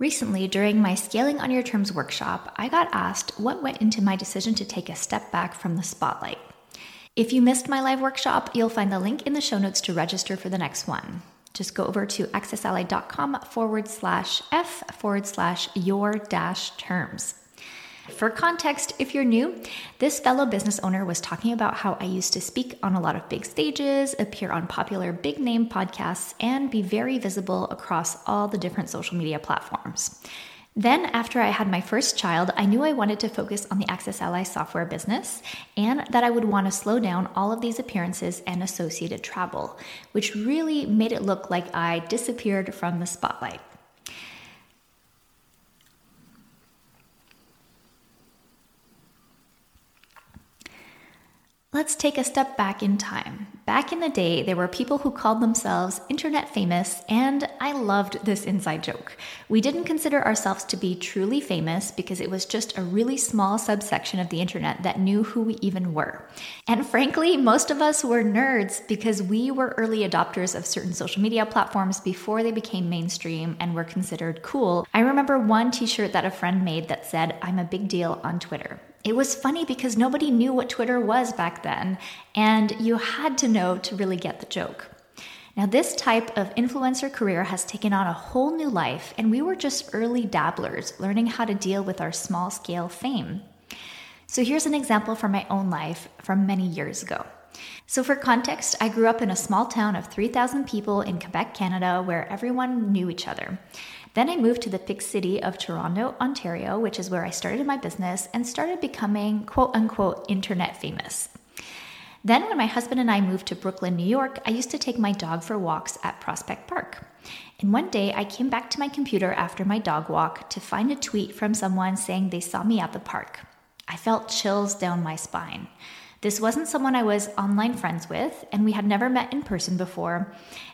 Recently, during my Scaling on Your Terms workshop, I got asked what went into my decision to take a step back from the spotlight. If you missed my live workshop, you'll find the link in the show notes to register for the next one. Just go over to accessally.com forward slash F forward slash your dash terms. For context, if you're new, this fellow business owner was talking about how I used to speak on a lot of big stages, appear on popular big name podcasts, and be very visible across all the different social media platforms. Then, after I had my first child, I knew I wanted to focus on the Access Ally software business and that I would want to slow down all of these appearances and associated travel, which really made it look like I disappeared from the spotlight. Let's take a step back in time. Back in the day, there were people who called themselves internet famous, and I loved this inside joke. We didn't consider ourselves to be truly famous because it was just a really small subsection of the internet that knew who we even were. And frankly, most of us were nerds because we were early adopters of certain social media platforms before they became mainstream and were considered cool. I remember one t shirt that a friend made that said, I'm a big deal on Twitter. It was funny because nobody knew what Twitter was back then, and you had to know to really get the joke. Now, this type of influencer career has taken on a whole new life, and we were just early dabblers learning how to deal with our small scale fame. So, here's an example from my own life from many years ago. So, for context, I grew up in a small town of 3,000 people in Quebec, Canada, where everyone knew each other. Then I moved to the big city of Toronto, Ontario, which is where I started my business and started becoming quote unquote internet famous. Then, when my husband and I moved to Brooklyn, New York, I used to take my dog for walks at Prospect Park. And one day I came back to my computer after my dog walk to find a tweet from someone saying they saw me at the park. I felt chills down my spine. This wasn't someone I was online friends with, and we had never met in person before.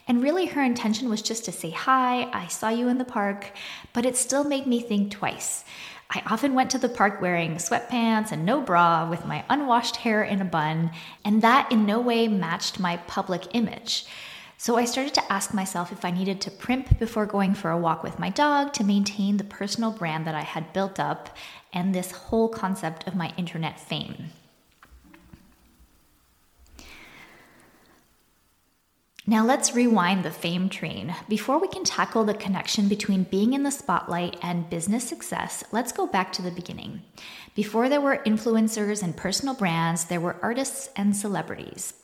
And really, her intention was just to say hi, I saw you in the park, but it still made me think twice. I often went to the park wearing sweatpants and no bra with my unwashed hair in a bun, and that in no way matched my public image. So I started to ask myself if I needed to primp before going for a walk with my dog to maintain the personal brand that I had built up and this whole concept of my internet fame. Now let's rewind the fame train. Before we can tackle the connection between being in the spotlight and business success, let's go back to the beginning. Before there were influencers and personal brands, there were artists and celebrities.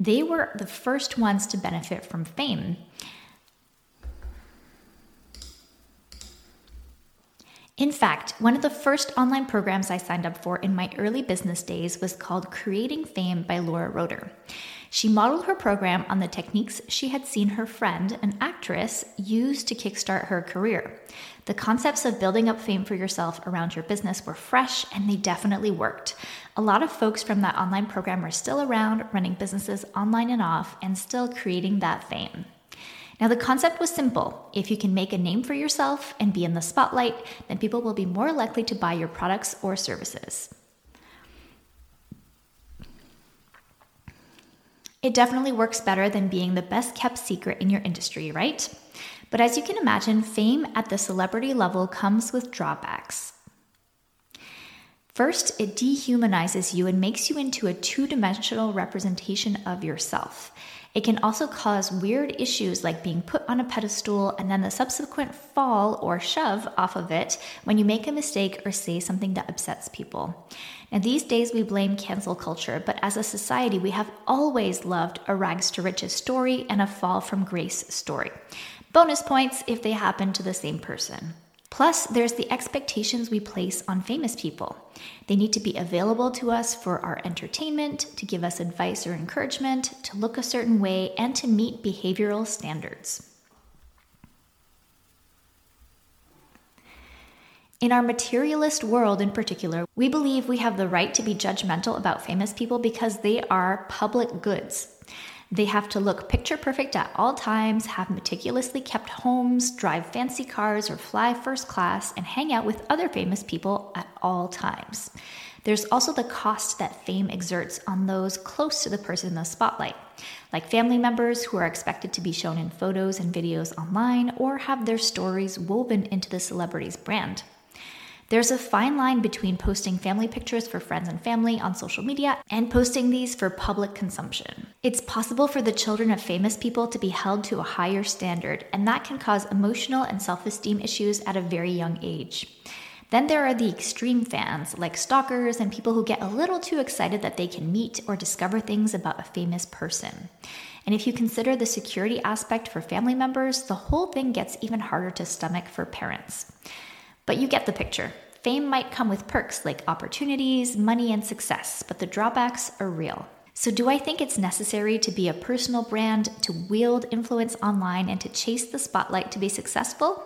They were the first ones to benefit from fame. In fact, one of the first online programs I signed up for in my early business days was called Creating Fame by Laura Roeder. She modeled her program on the techniques she had seen her friend, an actress, use to kickstart her career. The concepts of building up fame for yourself around your business were fresh and they definitely worked. A lot of folks from that online program are still around, running businesses online and off, and still creating that fame. Now, the concept was simple. If you can make a name for yourself and be in the spotlight, then people will be more likely to buy your products or services. It definitely works better than being the best kept secret in your industry, right? But as you can imagine, fame at the celebrity level comes with drawbacks. First, it dehumanizes you and makes you into a two dimensional representation of yourself. It can also cause weird issues like being put on a pedestal and then the subsequent fall or shove off of it when you make a mistake or say something that upsets people. Now, these days we blame cancel culture, but as a society, we have always loved a rags to riches story and a fall from grace story. Bonus points if they happen to the same person. Plus, there's the expectations we place on famous people. They need to be available to us for our entertainment, to give us advice or encouragement, to look a certain way, and to meet behavioral standards. In our materialist world, in particular, we believe we have the right to be judgmental about famous people because they are public goods. They have to look picture perfect at all times, have meticulously kept homes, drive fancy cars, or fly first class, and hang out with other famous people at all times. There's also the cost that fame exerts on those close to the person in the spotlight, like family members who are expected to be shown in photos and videos online or have their stories woven into the celebrity's brand. There's a fine line between posting family pictures for friends and family on social media and posting these for public consumption. It's possible for the children of famous people to be held to a higher standard, and that can cause emotional and self esteem issues at a very young age. Then there are the extreme fans, like stalkers and people who get a little too excited that they can meet or discover things about a famous person. And if you consider the security aspect for family members, the whole thing gets even harder to stomach for parents. But you get the picture. Fame might come with perks like opportunities, money, and success, but the drawbacks are real. So, do I think it's necessary to be a personal brand, to wield influence online, and to chase the spotlight to be successful?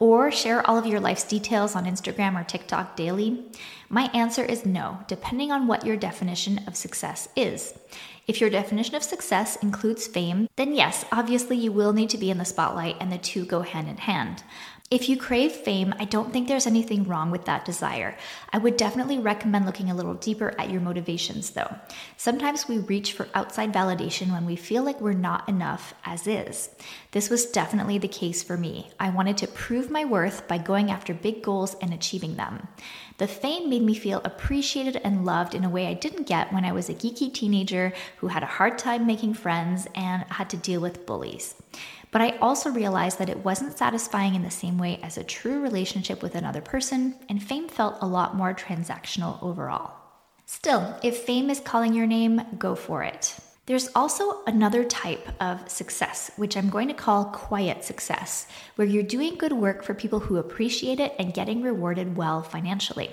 Or share all of your life's details on Instagram or TikTok daily? My answer is no, depending on what your definition of success is. If your definition of success includes fame, then yes, obviously you will need to be in the spotlight and the two go hand in hand. If you crave fame, I don't think there's anything wrong with that desire. I would definitely recommend looking a little deeper at your motivations, though. Sometimes we reach for outside validation when we feel like we're not enough as is. This was definitely the case for me. I wanted to prove my worth by going after big goals and achieving them. The fame made me feel appreciated and loved in a way I didn't get when I was a geeky teenager who had a hard time making friends and had to deal with bullies. But I also realized that it wasn't satisfying in the same way as a true relationship with another person, and fame felt a lot more transactional overall. Still, if fame is calling your name, go for it. There's also another type of success, which I'm going to call quiet success, where you're doing good work for people who appreciate it and getting rewarded well financially.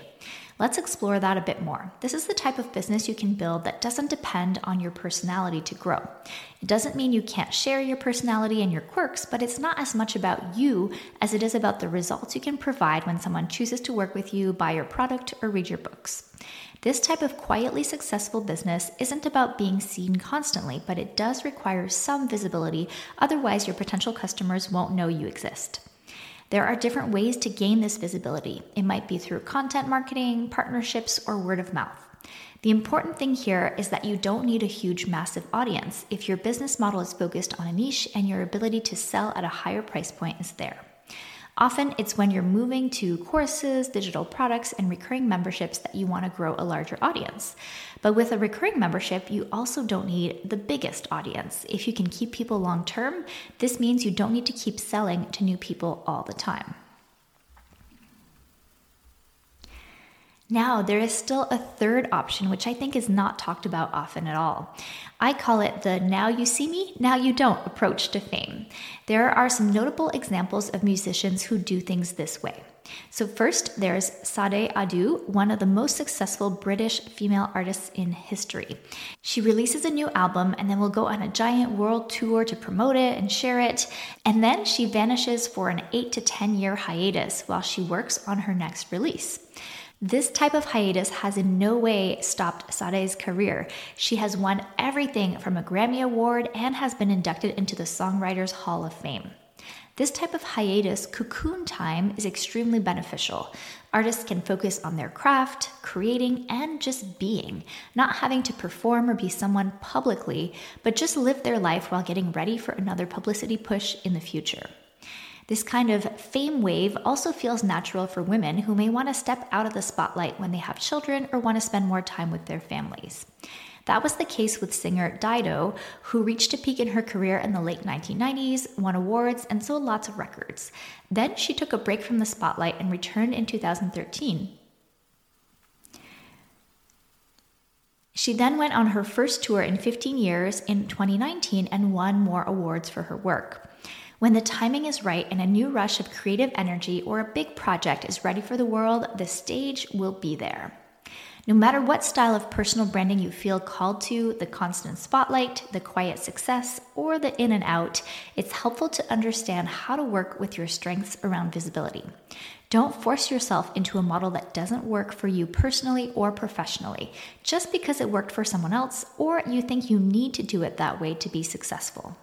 Let's explore that a bit more. This is the type of business you can build that doesn't depend on your personality to grow. It doesn't mean you can't share your personality and your quirks, but it's not as much about you as it is about the results you can provide when someone chooses to work with you, buy your product, or read your books. This type of quietly successful business isn't about being seen constantly, but it does require some visibility, otherwise, your potential customers won't know you exist. There are different ways to gain this visibility. It might be through content marketing, partnerships, or word of mouth. The important thing here is that you don't need a huge, massive audience if your business model is focused on a niche and your ability to sell at a higher price point is there. Often it's when you're moving to courses, digital products, and recurring memberships that you want to grow a larger audience. But with a recurring membership, you also don't need the biggest audience. If you can keep people long term, this means you don't need to keep selling to new people all the time. Now, there is still a third option, which I think is not talked about often at all. I call it the now you see me, now you don't approach to fame. There are some notable examples of musicians who do things this way. So, first, there's Sade Adu, one of the most successful British female artists in history. She releases a new album and then will go on a giant world tour to promote it and share it. And then she vanishes for an 8 to 10 year hiatus while she works on her next release. This type of hiatus has in no way stopped Sade's career. She has won everything from a Grammy Award and has been inducted into the Songwriters Hall of Fame. This type of hiatus, cocoon time, is extremely beneficial. Artists can focus on their craft, creating, and just being, not having to perform or be someone publicly, but just live their life while getting ready for another publicity push in the future. This kind of fame wave also feels natural for women who may want to step out of the spotlight when they have children or want to spend more time with their families. That was the case with singer Dido, who reached a peak in her career in the late 1990s, won awards, and sold lots of records. Then she took a break from the spotlight and returned in 2013. She then went on her first tour in 15 years in 2019 and won more awards for her work. When the timing is right and a new rush of creative energy or a big project is ready for the world, the stage will be there. No matter what style of personal branding you feel called to the constant spotlight, the quiet success, or the in and out it's helpful to understand how to work with your strengths around visibility. Don't force yourself into a model that doesn't work for you personally or professionally, just because it worked for someone else or you think you need to do it that way to be successful.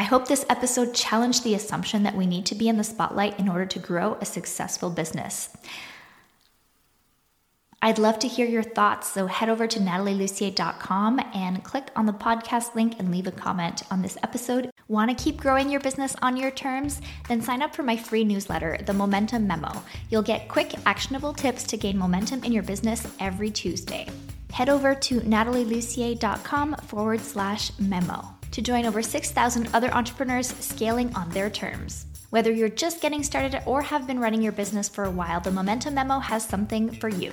I hope this episode challenged the assumption that we need to be in the spotlight in order to grow a successful business. I'd love to hear your thoughts, so head over to natalielussier.com and click on the podcast link and leave a comment on this episode. Want to keep growing your business on your terms? Then sign up for my free newsletter, The Momentum Memo. You'll get quick, actionable tips to gain momentum in your business every Tuesday. Head over to natalielussier.com forward slash memo to join over 6,000 other entrepreneurs scaling on their terms. Whether you're just getting started or have been running your business for a while, the Momentum Memo has something for you.